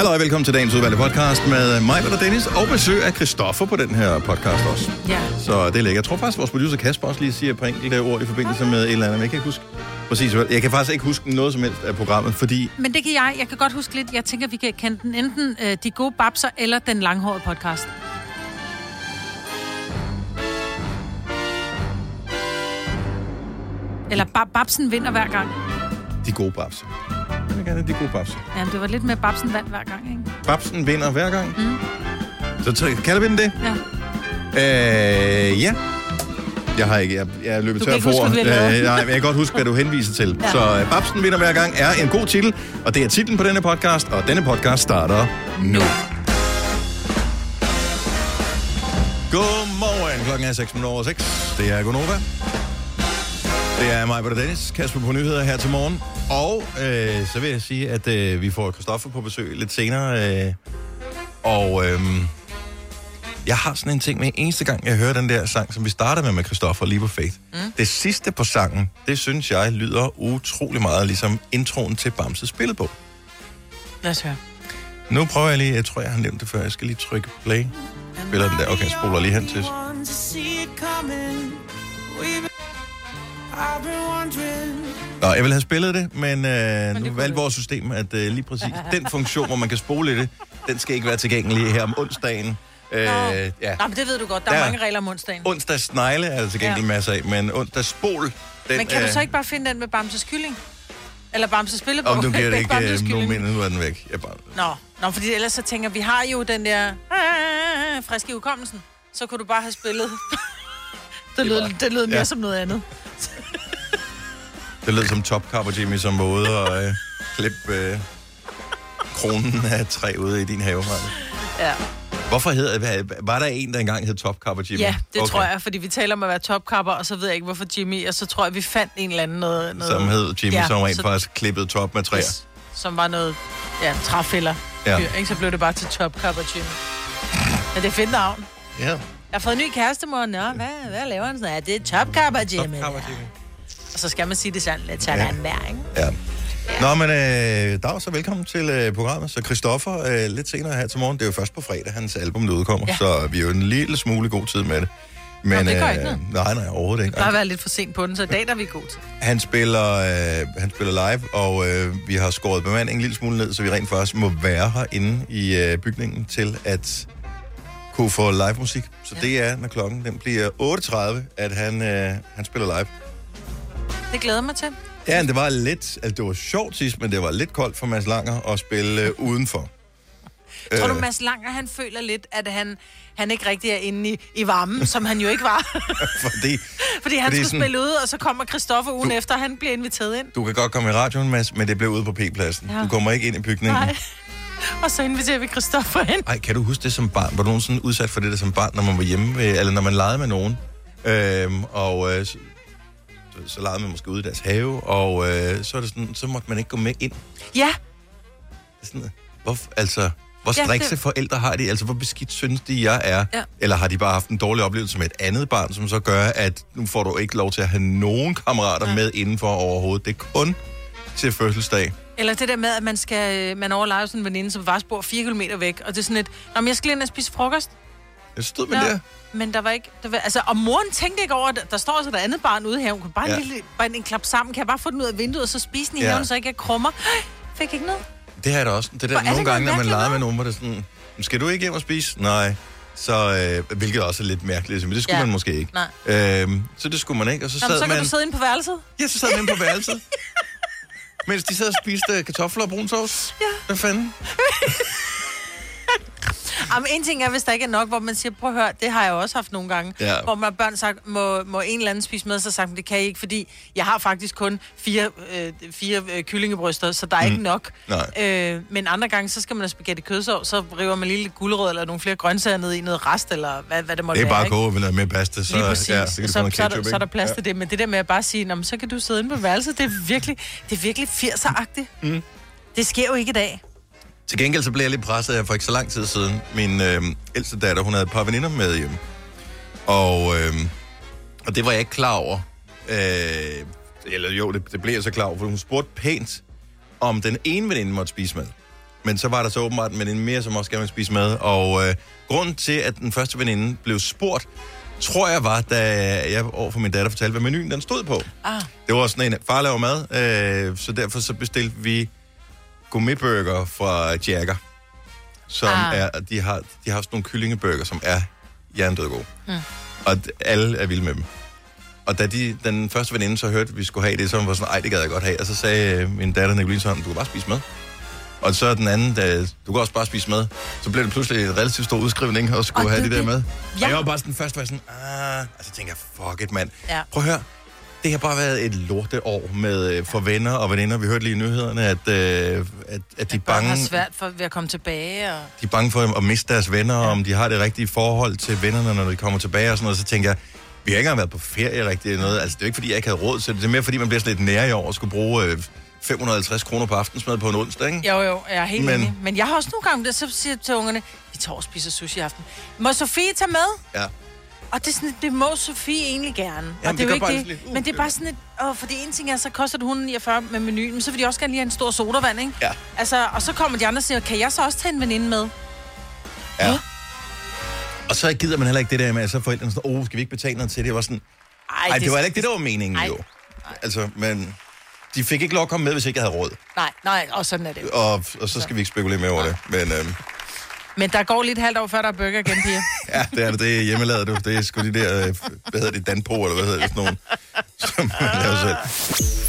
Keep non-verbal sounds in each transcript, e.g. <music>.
Hallo og velkommen til dagens udvalgte podcast med mig, og Dennis, og besøg af Christoffer på den her podcast også. Ja. Så det er lækkert. Jeg tror faktisk, vores producer Kasper også lige siger par enkelte ord i forbindelse med et eller andet, men jeg kan ikke huske præcis hvad. Jeg kan faktisk ikke huske noget som helst af programmet, fordi Men det kan jeg. Jeg kan godt huske lidt. Jeg tænker, vi kan kende den enten øh, De Gode Babser eller Den Langhårede Podcast. Eller ba- Babsen vinder hver gang. de gode babser. Jeg vil gerne de gode babser. Ja, det var lidt med Babsen vandt hver gang, ikke? Babsen vinder hver gang. Mm. Så t- kalder vi den det? Ja. Øh, ja. Jeg har ikke, jeg, jeg er løbet Du tør for ord. Øh, nej, men jeg kan godt huske, hvad du henviser til. Ja. Så uh, Babsen vinder hver gang er en god titel, og det er titlen på denne podcast, og denne podcast starter nu. Godmorgen, klokken er 6 minutter over 6. Det er Gonova. Det er mig, Peter Dennis, Kasper på nyheder her til morgen. Og øh, så vil jeg sige, at øh, vi får Christoffer på besøg lidt senere. Øh, og øh, jeg har sådan en ting med, eneste gang jeg hører den der sang, som vi starter med med Christoffer, lige på Faith. Mm. Det sidste på sangen, det synes jeg lyder utrolig meget ligesom introen til Bamses spillebog. Lad os høre. Nu prøver jeg lige, jeg tror, jeg har nævnt det før, jeg skal lige trykke play. Spiller den der, okay, jeg spoler lige hen til. Nå, jeg vil have spillet det, men øh, nu kunne valgte vores system, at øh, lige præcis den funktion, hvor man kan spole i det, den skal ikke være tilgængelig her om onsdagen. Øh, ja. Nå, men det ved du godt. Der er Der- mange regler om onsdagen. Onsdags snegle er der til gengæld Ja. masser af, men onsdags spol, den, Men kan du øh, så ikke bare finde den med Bamses kylling? Eller Bamses spillebog? Om du giver <laughs> ikke øh, nogen mening, nu er den væk. Jeg bare, Nå, Nå, fordi ellers så tænker vi har jo den der ah, friske i hukommelsen. Så kunne du bare have spillet. <laughs> det lød, det lød mere Ja. som noget andet. Det lød som Top Cup og Jimmy som måde at øh, klippe øh, kronen af træ ude i din have. Maja. Ja, Hvorfor hedder, var der en, der engang hed Top og Jimmy? ja det okay. tror jeg, fordi vi taler om at være topkapper, og så ved jeg ikke, hvorfor Jimmy, og så tror jeg, vi fandt en eller anden noget... noget Som hed Jimmy, ja, Ja, som rent så- faktisk klippede top med træer. Yes, som var noget, ja, træfælder. Ja. Ja. Ikke? Så blev det bare til topkapper Jimmy. Men det er fedt navn. Ja. Jeg har fået en ny kæreste, mor. Nå, hvad, hvad laver han? Sådan, ja, det er topkapper Top Jimmy. Cup og Jimmy. Og så skal man sige det sådan lidt sådan Ja. ja. der, ikke? Ja. Nå, men øh, Dag, så velkommen til øh, programmet. Så Christoffer, øh, lidt senere her til morgen, det er jo først på fredag, hans album der udkommer, ja. Ja. så vi er jo en lille smule god tid med det. Men, Nå, det gør ikke noget. nej, nej, overhovedet ikke. Bare være lidt for sent på den, så i dag der er vi gode til. Han spiller, øh, han spiller live, og øh, vi har skåret bemandingen en lille smule ned, så vi rent faktisk må være herinde i øh, bygningen til at kunne få live musik. Så ja. det er, når klokken den bliver 8.30, at han, øh, han spiller live. Det glæder mig til. Ja, men det var lidt, altså det var sjovt sidst, men det var lidt koldt for Mads Langer at spille øh, <laughs> udenfor. Tror du, Øh, Mads Langer, han føler lidt, at han, han ikke rigtig er inde i, i varmen, som han jo ikke var? <laughs> Fordi <laughs> Fordi han Fordi skulle sådan- spille ude, og så kommer Christoffer ugen Du- efter, og han bliver inviteret ind. du kan godt komme i radioen, Mads, men det bliver ude på P-pladsen. Ja. Ja. Du kommer ikke ind i bygningen. Nej. Og så inviterer vi Christoffer ind. Ej, kan du huske det som barn? Var du nogensinde udsat for det der som barn, når man var hjemme, ved, eller når man legede med nogen? Øhm, og øh, så, legede man måske ude i deres have, og øh, så, er det sådan, så måtte man ikke gå med ind. Ja, sådan, hvor, altså, hvor Ja, strikse det- forældre har de? Altså, hvor beskidt synes de, jeg er? Ja. Eller har de bare haft en dårlig oplevelse med et andet barn, som så gør, at nu får du ikke lov til at have nogen kammerater Ja. med indenfor overhovedet. Det er kun til fødselsdag. eller det der med, at man skal øh, man overlever sådan en veninde, som faktisk bor 4 km væk. Og det er sådan et, men jeg skal ind og spise frokost. Jeg stod med Nå, der. Men der var ikke... Der var, altså, og moren tænkte ikke over, at der står så der andet barn ude her. Hun kunne bare, Ja. en, lille, bare en, en klap sammen. Kan jeg bare få den ud af vinduet, og så spise den i Ja. haven, så ikke jeg krummer? <gasps> Fik ikke noget. Det har jeg da også. Det der, Hvor er det nogle gange, når man leger med nogen, hvor det er sådan, "Men skal du ikke hjem og spise? Nej. Så, øh, hvilket også er lidt mærkeligt, men det skulle ja. Man måske ikke. Nej. Øhm, så det skulle man ikke, og så sad så kan man... du sidde inde på værelset. Ja, så sad man inde på værelset. <laughs> mens de sad og spiste kartofler og brun sovs. Ja. Hvad fanden? <laughs> Jamen, en ting er, hvis der ikke er nok, hvor man siger, prøv at høre, det har jeg også haft nogle gange, Ja. hvor man børn sagt, må, må en eller anden spise med, så sagt, det kan I ikke, fordi jeg har faktisk kun fire, øh, fire øh, kyllingebryster, så der er mm. ikke nok. Nej. Øh, men andre gange, så skal man have spaghetti kødsov, så river man lige lidt guldrød eller nogle flere grøntsager ned i noget rest, eller hvad, hvad det måtte Det er være. bare koge med noget mere pasta, så, ja, så, så så, noget så, er ketchup, der, så er der plads til det. Men det der med at bare sige, "Nå, men så kan du sidde inde på værelset, det er virkelig, det er virkelig 80'er-agtigt. Mm. Det sker jo ikke i dag. Til gengæld så blev jeg lidt presset her for ikke så lang tid siden. Min øh, ældste datter, hun havde et par veninder med hjem. Og, øh, og det var jeg ikke klar over. Øh, eller jo, det, det blev jeg så klar over, for hun spurgte pænt, om den ene veninde måtte spise med. Men så var der så åbenbart en veninde mere, som også gerne ville spise med. Og øh, grunden til, at den første veninde blev spurgt, tror jeg var, da jeg over for min datter fortalte, hvad menuen den stod på. Ah, Det var sådan en, far laver mad, øh, så derfor så bestilte vi gourmetburger fra Jagger. Som Ah. er, de har, de har sådan nogle kyllingeburger, som er jerndød gode. Mm. Og alle er vilde med dem. Og da de, den første veninde så hørte, at vi skulle have det, så var sådan, ej, det gad jeg godt have. Og så sagde øh, min datter Nicoline sådan, du kan bare spise med. Og så den anden, da, du kan også bare spise med. Så blev det pludselig en relativt stor udskrivning, og skulle Og have det det der er med. Ja. Og jeg var bare sådan, først var jeg sådan, ah, og så tænker jeg, fuck it, mand. Ja. Prøv at høre, det har bare været et lorteår med, øh, for venner og veninder. Vi hørte lige i nyhederne, at, øh, at, at de, er børn har bange, svært for, ved at komme tilbage. Og... de er bange for at miste deres venner, ja. om de har det rigtige forhold til vennerne, når de kommer tilbage og sådan noget. Så tænker jeg, vi har ikke engang været på ferie rigtig eller noget. Altså, det er jo ikke, fordi jeg ikke havde råd til det. Det er mere, fordi man bliver sådan lidt nær i år og skulle bruge øh, 550 kroner på aftensmad på en onsdag, ikke? Jo, jo, jeg er helt Men- enig. Men jeg har også nogle gange, der så siger til ungerne, vi tager og spiser sushi i aften. Må Sofie tage med? Ja. Og det, er sådan, det må Sofie egentlig gerne. Jamen, og det, det er jo bare ikke det. uh, men det er bare sådan et... Åh, fordi en ting er, så koster det 149 med menuen, men så vil de også gerne lige have en stor sodavand, ikke? Ja. Altså, og så kommer de andre og siger, kan jeg så også tage en veninde med? ja. Og så gider man heller ikke det der med, at så forældrene sådan, åh, oh, skal vi ikke betale noget til det? Var sådan, Ej, nej, det var heller ikke det, der var meningen Ej. jo. Altså, men de fik ikke lov at komme med, hvis ikke jeg havde råd. Nej, nej, og sådan er det. Og, og så skal vi ikke spekulere mere over det. Men øhm, Men der går lige et halvt år, før der er burger igen, piger. <laughs> ja, det er det. Det er hjemmelavet, du. Det er sgu de der, øh, hvad hedder det, Danpo, eller hvad hedder det, sådan nogle, <laughs> som man laver selv.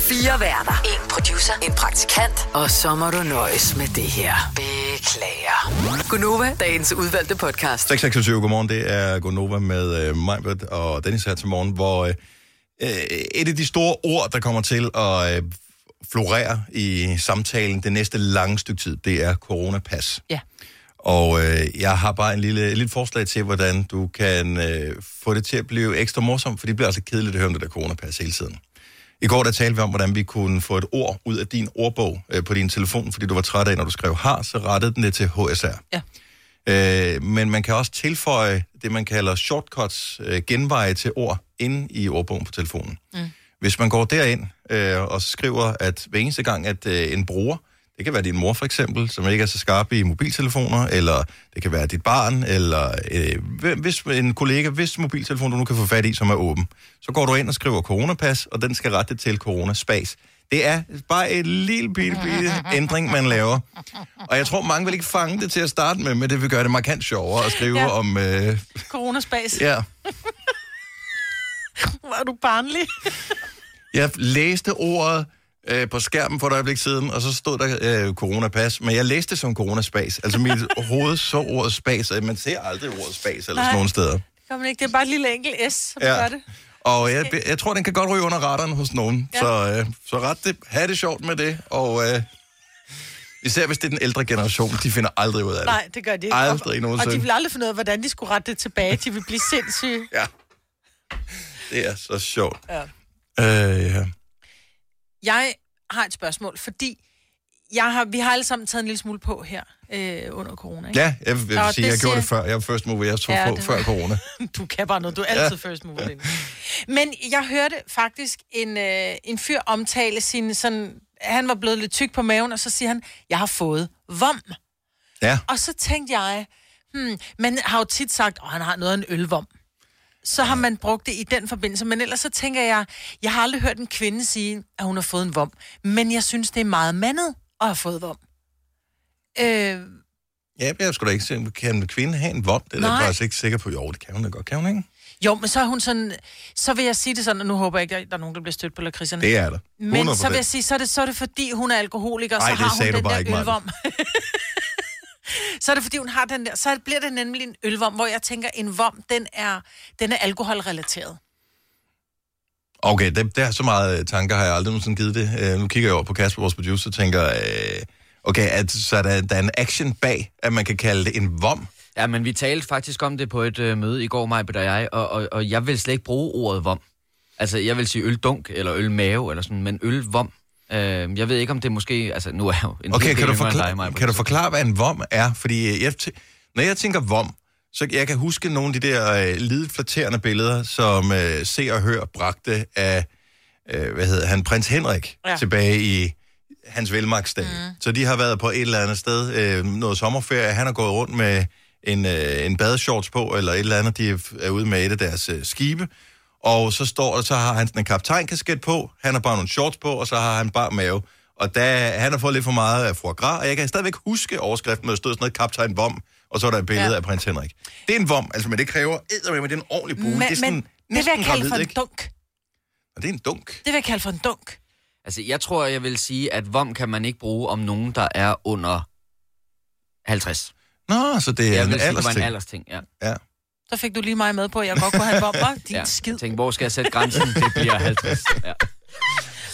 Fire værter. En producer. En praktikant. Og så må du nøjes med det her. Beklager. Gunova, dagens udvalgte podcast. 626, godmorgen. Det er Gonova med øh, Majbert og Dennis her til morgen, hvor øh, øh, et af de store ord, der kommer til at øh, florere i samtalen det næste lange stykke tid, det er coronapas. Ja. Og øh, jeg har bare en lille, lille forslag til, hvordan du kan øh, få det til at blive ekstra morsomt, for det bliver altså kedeligt at høre om det der coronapas hele tiden. I går der talte vi om, hvordan vi kunne få et ord ud af din ordbog øh, på din telefon, fordi du var træt af, når du skrev har, så rettede den det til HSR. Ja. Øh, men man kan også tilføje det, man kalder shortcuts, øh, genveje til ord, inde i ordbogen på telefonen. Mm. Hvis man går derind øh, og skriver, at hver eneste gang, at øh, en bruger, det kan være din mor for eksempel, som ikke er så skarp i mobiltelefoner, eller det kan være dit barn, eller øh, hvis en kollega, hvis mobiltelefon du nu kan få fat i, som er åben, så går du ind og skriver coronapas, og den skal rette til coronaspas. Det er bare en lille bitte, bitte ændring, man laver. Og jeg tror, mange vil ikke fange det til at starte med, men det vil gøre det markant sjovere at skrive ja. Om... Øh, Coronaspas. ja. Er du barnlig? Jeg læste ordet øh, på skærmen for et øjeblik siden, og så stod der øh, coronapas, men jeg læste det som coronaspas. Altså mit <laughs> hoved så ordet spas, og man ser aldrig ordet spas eller sådan nogle steder. Kom ikke, det er bare et lille enkelt S, som Ja. gør det. Og jeg, jeg tror, den kan godt ryge under radaren hos nogen. Ja. Så, øh, så ret det, have det sjovt med det, og øh, især hvis det er den ældre generation, de finder aldrig ud af det. Nej, det gør de ikke. Aldrig og, og nogensinde. de vil aldrig finde ud af, hvordan de skulle rette det tilbage. De vil blive sindssyge. <laughs> Ja. Det er så sjovt. Ja. Øh, ja. Jeg har et spørgsmål, fordi jeg har, vi har alle sammen taget en lille smule på her øh, under corona. Ikke? ja, jeg vil sige, jeg gjorde det siger- før. Jeg var first mover, jeg tog Ja, på det før corona. <laughs> Du kan bare noget. Du er altid ja. first mover. Men jeg hørte faktisk en, øh, en fyr omtale sin sådan... Han var blevet lidt tyk på maven, og så siger han, jeg har fået vom. Ja. Og så tænkte jeg, hmm, man har jo tit sagt, at han har noget af en ølvom. Så har man brugt det i den forbindelse. Men ellers så tænker jeg, jeg har aldrig hørt en kvinde sige, at hun har fået en vom. Men jeg synes, det er meget mandet at have fået vom. Øh, Ja, jeg skulle da ikke se, kan en kvinde have en vom? Det er jeg faktisk ikke sikker på. Jo, det kan hun da godt. Kan hun ikke? jo, men så er hun sådan... Så vil jeg sige det sådan, og nu håber jeg ikke, at der er nogen, der bliver stødt på lakridserne. Det er der. 100%. Men så vil jeg sige, så er det, så er det fordi, hun er alkoholiker, Ej, så har hun den der ølvom. <laughs> <laughs> så er det fordi, hun har den der, så bliver det nemlig en ølvom, hvor jeg tænker, en vom, den er, den er alkoholrelateret. Okay, det, det er så meget øh, tanker, har jeg aldrig nogensinde givet det. Uh, nu kigger jeg over på Kasper, vores producer, og tænker, uh, okay, at, så er der, der er en action bag, at man kan kalde det en vom. Ja, men vi talte faktisk om det på et øh, møde i går, mig og jeg, og, og, og jeg vil slet ikke bruge ordet vom. Altså, jeg vil sige øldunk, eller ølmave, eller sådan, men ølvom. Øh, jeg ved ikke, om det måske... Altså, nu er jeg jo en Okay, kan du, forklare, dig, kan du forklare, hvad en vom er? Fordi øh, jeg, når jeg tænker vom, så jeg kan huske nogle af de der øh, lidet flatterende billeder, som øh, Se og Hør bragte af, øh, hvad hedder han, prins Henrik, ja. Tilbage i hans velmagtsdag. Mm. Så de har været på et eller andet sted, øh, noget sommerferie. Han har gået rundt med en, øh, en badeshorts på, eller et eller andet. De er- er ude med et af deres øh, skibe. Og så står der, så har han sådan en kaptajnkasket på, han har bare nogle shorts på, og så har han bare mave. Og da, han har fået lidt for meget af foie gras, og jeg kan stadigvæk huske overskriften, hvor der stod sådan noget kaptajn Vom, og så er der et billede ja. Af prins Henrik. Det er en vom, altså, men det kræver eddermame, det er en ordentlig bue. Men, det er sådan men det vil jeg kalde for en ikke? dunk. Og det er en dunk. Det vil jeg kalde for en dunk. Altså, jeg tror, jeg vil sige, at vom kan man ikke bruge om nogen, der er under 50. Nå, så det er Jeg en vil sige, det var en aldersting. aldersting, ja. Ja. Så fik du lige mig med på, at jeg godt kunne have en bomber. Din <laughs> ja. skid. Jeg tænkte, hvor skal jeg sætte grænsen? Det bliver 50. <laughs> Ja.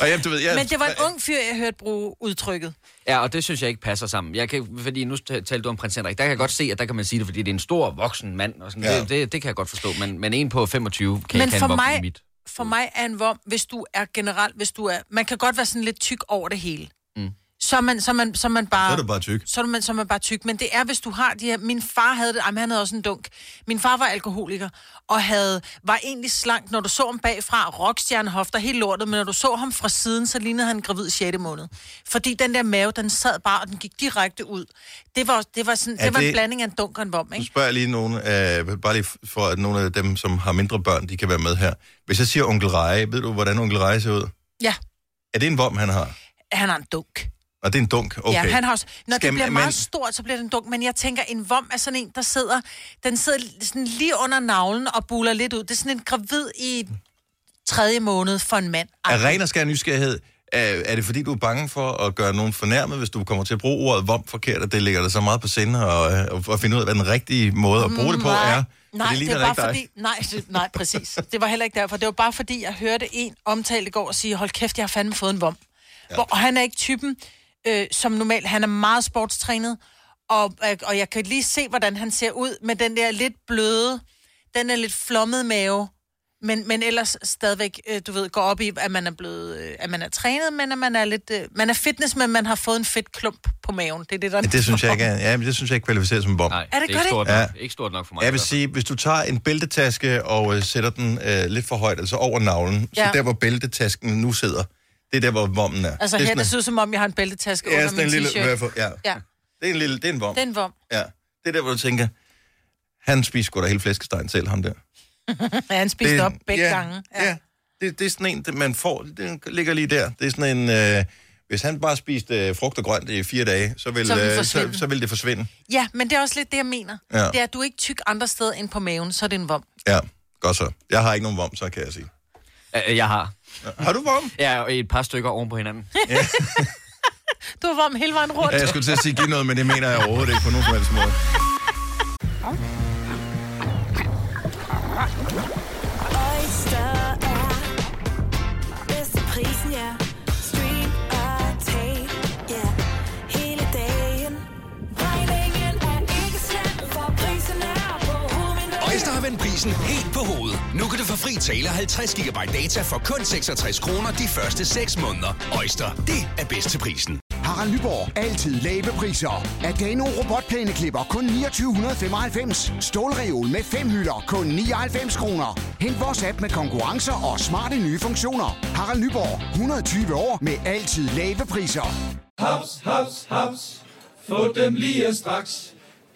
Og jamen, du ved, jeg, Men det var en ung fyr, jeg hørte bruge udtrykket. ja, og det synes jeg ikke passer sammen. Jeg kan, fordi nu talte du om prins Henrik. Der kan jeg godt se, at der kan man sige det, fordi det er en stor voksen mand. Og sådan. Ja. Det, det, det, kan jeg godt forstå. Men, men en på 25 kan Men ikke have for en mig- mit. For mig er en vom, hvis du er generelt, hvis du er... Man kan godt være sådan lidt tyk over det hele. Så er man, så er man, så er man bare... Så er du bare tyk. Så er man, så er man bare tyk. Men det er, hvis du har de her... Min far havde det... Jamen, han havde også en dunk. Min far var alkoholiker, og havde, var egentlig slank. Når du så ham bagfra, rockstjernehofter, helt lortet, men når du så ham fra siden, så lignede han gravid 6. måned. Fordi den der mave, den sad bare, og den gik direkte ud. Det var, det var, sådan, Er det var det- en blanding af en dunk og en vom, Nu ikke? spørger jeg lige nogen, øh, bare lige for at nogle af dem, som har mindre børn, de kan være med her. Hvis jeg siger onkel Reje, ved du, hvordan onkel Reje ser ud? Ja, Er det en vom, han har? han har en dunk. Og det er en dunk? Okay. Ja, han har også, når Skal det bliver meget stort, så bliver det en dunk. Men jeg tænker, en vom er sådan en, der sidder, den sidder sådan lige under navlen og buler lidt ud. Det er sådan en gravid i tredje måned for en mand. Af ren og skær nysgerrighed, er, er det fordi, du er bange for at gøre nogen fornærmet, hvis du kommer til at bruge ordet vom forkert, at det ligger dig så meget på sinde, og, og, og finde ud af, hvad den rigtige måde at bruge det på er? For Nej, det, er da bare ikke dig. fordi... Nej, det, nej, præcis. Det var heller ikke derfor. Det var bare fordi, jeg hørte en omtale i går og sige, hold kæft, jeg har fandme fået en vom. Ja. Hvor, og han er ikke typen, øh, som normalt. Han er meget sportstrænet, og, øh, og jeg kan lige se, hvordan han ser ud med den der lidt bløde, den er lidt flommet mave. Men, men ellers stadigvæk, øh, du ved, går op i, at man er blevet, øh, at man er trænet, men at man er lidt, øh, man er fitness, men man har fået en fedt klump på maven. Det er det, der Men det synes jeg <laughs> ikke er, ja, men det synes jeg ikke kvalificerer som en vom. Nej, Er det det er godt, ikke stort, ikke? nok. Ikke stort nok for mig. Jeg vil sige, hvis du tager en bæltetaske og øh, sætter den øh, lidt for højt, altså over navlen, ja. Ja. så der, hvor bæltetasken nu sidder, det er der, hvor vommen er. Altså det er her, det ser ud som om, jeg har en bæltetaske en- ja, under min en lille, t-shirt. ja. Ja, Det er en lille, det er en vom. den vom. Ja. Det er der, hvor du tænker, han spiser sgu da hele flæskestegen selv, ham der. <laughs> Ja, han spiste det, op begge ja, gange. Ja. ja. Det, det er sådan en, det, man får, det ligger lige der. Det er sådan en, øh, hvis han bare spiste øh, frugt og grønt i fire dage, så vil, Så vil det øh, så, forsvinde. så vil det forsvinde. Ja, men det er også lidt det, jeg mener. Ja. Det er, at du er ikke tyk andre steder end på maven, så er det en vom. Ja, godt så. Jeg har ikke nogen vom, så kan jeg sige. Jeg har. Har du vom? Ja, og et par stykker oven på hinanden. <laughs> Du er vom hele vejen rundt. Ja, jeg skulle til at sige, giv noget, men det mener jeg overhovedet ikke på nogen som helst måde. Oyster er bedst til prisen, ja. Vendt prisen helt på hovedet. Nu kan du få fri tale 50 GB data for kun 66 kroner de første 6 måneder. Øjster, det er bedst til prisen. Harald Nyborg. Altid lave priser. Adano robotplæneklipper kun 2995. Stålreol med fem hylder kun 99 kroner. Hent vores app med konkurrencer og smarte nye funktioner. Harald Nyborg. 120 år med altid lave priser. Haps, haps, haps. Få dem lige straks.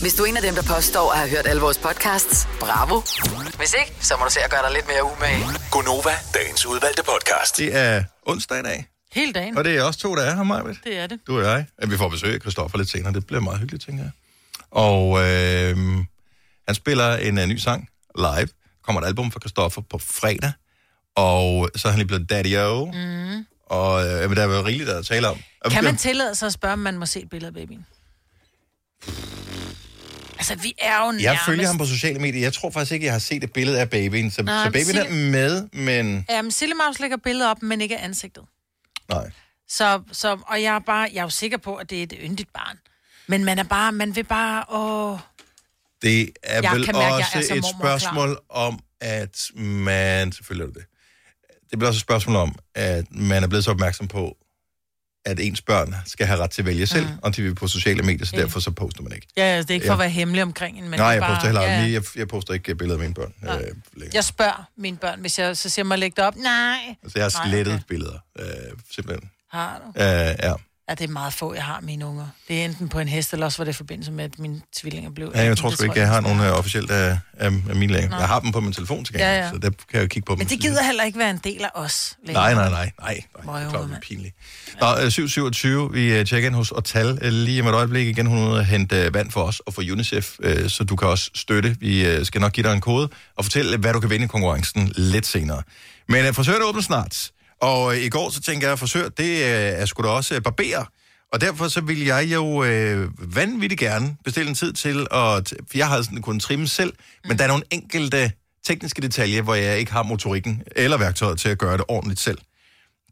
Hvis du er en af dem, der påstår at have hørt alle vores podcasts, bravo. Hvis ikke, så må du se at gøre dig lidt mere umage. Gonova, dagens udvalgte podcast. Det er onsdag i dag, Hele dagen. og det er også to, der er her, Majbet. Det er det. Du og jeg. Vi får besøg af Christoffer lidt senere. Det bliver meget hyggeligt, tænker jeg. Og øh, han spiller en uh, ny sang live. Kommer et album fra Christoffer på fredag. Og så er han lige blevet Daddy-O. Mm. Og øh, men der er jo rigeligt at tale om. Kan man tillade sig at spørge, om man må se et billede af babyen? Altså, vi er jo nærmest... Jeg følger ham på sociale medier. Jeg tror faktisk ikke, jeg har set et billede af babyen. Så, Nej, så babyen er Sille- med, men... Ja, men Sille Maus lægger billeder op, men ikke ansigtet. Nej. Så, så, og jeg er, bare, jeg er jo sikker på, at det er et yndigt barn. Men man er bare, man vil bare, åh... Det er Jeg vel kan mærke, jeg også er et mormor klar. spørgsmål om, at man... Selvfølgelig er det det. Det bliver også et spørgsmål om, at man er blevet så opmærksom på, at ens børn skal have ret til at vælge selv, mm. om de vil på sociale medier, så derfor så poster man ikke. Ja, altså, det er ikke for Ja. at være hemmelig omkring en, men Nej, jeg bare, poster heller aldrig. ja. Jeg, jeg poster ikke billeder af mine børn. Øh, længere. Jeg spørger mine børn, hvis jeg så siger mig lægge det op. Nej. altså, jeg har Nej, slettet okay. billeder, øh, simpelthen. Har du? Øh, ja. Ja, det er meget få, jeg har mine unger. Det er enten på en hest, eller også var det i forbindelse med, at mine tvillinger blev... ja, jeg tror sgu ikke, jeg har nogen øh, officielt af, af, af mine læge. Jeg har dem på min telefon til gengæld, Ja, ja. så der kan jeg jo kigge på dem. Men det gider heller ikke være en del af os. Nej, nej, nej, nej. nej det er klart, det er pinligt. Nå, øh, 727, vi øh, tjekker ind hos Otal øh, lige om et øjeblik igen. Hun er ude at hente øh, vand for os og for UNICEF, øh, så du kan også støtte. Vi øh, skal nok give dig en kode og fortælle, hvad du kan vinde i konkurrencen lidt senere. Men øh, frisøren åbner snart, og øh, i går så tænkte jeg, at frisør, det øh, er sgu da også øh, barberer. Og derfor så vil jeg jo øh, vanvittigt gerne bestille en tid til, at, for jeg har sådan kunnet trimme selv, men der er nogle enkelte tekniske detaljer, hvor jeg ikke har motorikken eller værktøjet til at gøre det ordentligt selv.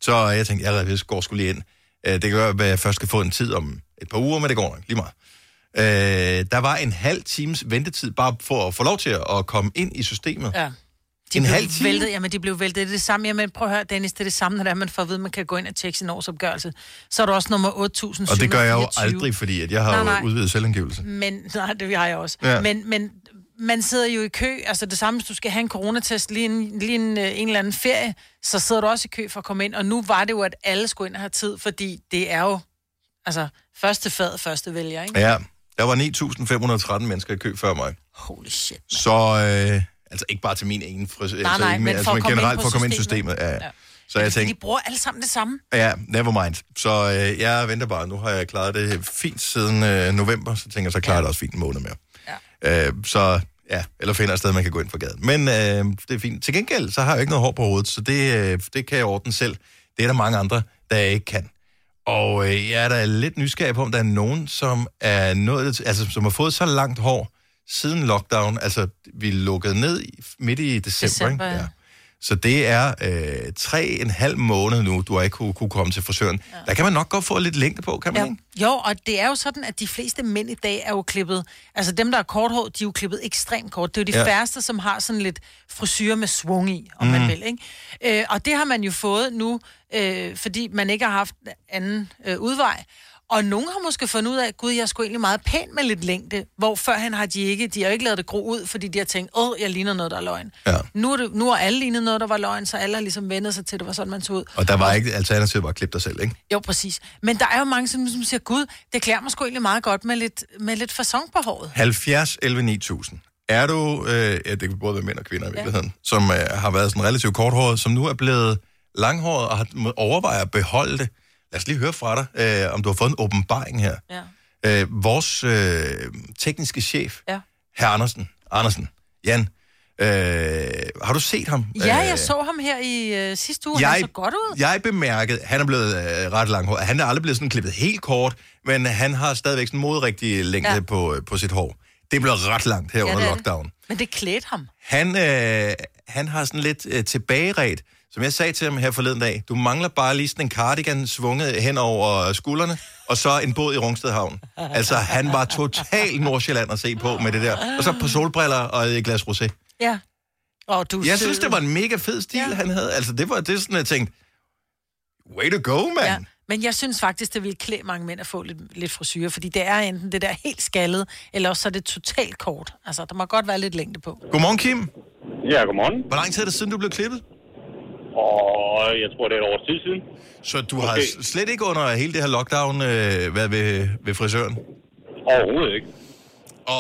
Så jeg tænkte, jeg går skulle lige ind. Øh, Det kan være, at jeg først skal få en tid om et par uger, men det går nok lige meget. Øh, der var en halv times ventetid bare for at få lov til at komme ind i systemet. Ja. De En blev halv time? Væltet, jamen, de blev væltet. Det er det samme. Jamen, prøv at høre, Dennis, det er det samme, når det er, man får at vide, at man kan gå ind og tjekke sin årsopgørelse. Så er du også nummer 8.724. Og det gør jeg jo aldrig, fordi at jeg har Nej, nej. udvidet selvangivelse. Men, nej, det har jeg også. Ja. Men, men man sidder jo i kø, altså det samme, hvis du skal have en coronatest lige en, lige en, øh, en eller anden ferie, så sidder du også i kø for at komme ind. Og nu var det jo, at alle skulle ind og have tid, fordi det er jo, altså, første fad, første vælger, ikke? Ja, der var 9.513 mennesker i kø før mig. Holy shit. Så, øh, altså ikke bare til min egen frisør, Nej, altså, nej, ikke, men altså, men generelt for at komme ind i systemet. Ja. Ja. Så jeg De tænkte, bruger alle sammen det samme. ja, never mind. Så øh, jeg venter bare. Nu har jeg klaret det fint siden øh, november, så tænker jeg, så klarer jeg det også fint en måned mere. Ja. Øh, så ja, eller finder et sted, man kan gå ind for gaden. Men øh, det er fint. Til gengæld, så har jeg ikke noget hår på hovedet, så det, øh, det kan jeg ordne selv. Det er der mange andre, der ikke kan. Og øh, jeg er da lidt nysgerrig på, om der er nogen, som er nået, altså, som har fået så langt hår siden lockdown. Altså, vi lukkede ned midt i december, December, ikke? ja. Så det er øh, tre en halv måned nu, du har ikke kunne, kunne komme til frisøren. Ja. Der kan man nok godt få lidt længde på, kan man Ja. ikke? Jo, og det er jo sådan, at de fleste mænd i dag er jo klippet... Altså dem, der er korthår, de er jo klippet ekstremt kort. Det er jo de Ja. færreste, som har sådan lidt frisyrer med svung i, om mm. Mhm. man vil, ikke? Øh, og det har man jo fået nu, øh, fordi man ikke har haft anden øh, udvej. Og nogen har måske fundet ud af, gud, jeg er sgu egentlig meget pæn med lidt længde, hvor førhen har de ikke, de har ikke lavet det gro ud, fordi de har tænkt, åh, jeg ligner noget, der er løgn. Ja. Nu, er det, nu har alle lignet noget, der var løgn, så alle har ligesom vendet sig til, at det var sådan, man så ud. Og der var ikke alternativet bare at klippe dig selv, ikke? Jo, præcis. Men der er jo mange, som, som siger, gud, det klæder mig sgu egentlig meget godt med lidt, med lidt fasong på håret. 70 11 9000. Er du, øh, ja, det kan både være mænd og kvinder i virkeligheden, som øh, har været sådan relativt korthåret, som nu er blevet langhåret og har overvejer at beholde det. Lad os lige høre fra dig, øh, om du har fået en åbenbaring her. Ja. Øh, vores øh, tekniske chef, Ja. herr Andersen, Andersen, Jan, øh, har du set ham? Ja, jeg Øh, så ham her i øh, sidste uge. Han så godt ud. Jeg bemærkede, han er blevet øh, ret langhåret. Han er aldrig blevet sådan klippet helt kort, men han har stadigvæk sådan modrigtig længde ja. På, øh, på sit hår. Det blev ret langt her Ja, under det er det. lockdown. Men det klædte ham. Han, øh, han har sådan lidt øh, tilbageret. Som jeg sagde til ham her forleden dag, du mangler bare lige sådan en cardigan svunget hen over skuldrene, og så en båd i Rungsted Havn. Altså, han var total Nordsjælland at se på med det der. Og så på solbriller og et glas rosé. Ja. Og du Jeg synes, det var en mega fed stil, ja. han havde. Altså, det var det sådan, jeg tænkte, way to go, mand. Ja. Men jeg synes faktisk, det ville klæde mange mænd at få lidt, lidt frisyrer, fordi det er enten det der helt skaldet, eller også så er det totalt kort. Altså, der må godt være lidt længde på. Godmorgen, Kim. Ja, godmorgen. Hvor lang tid er det siden, du blev klippet? Og jeg tror, det er et års tid siden. Så du har s- slet ikke under hele det her lockdown øh, været ved, ved frisøren? Overhovedet ikke.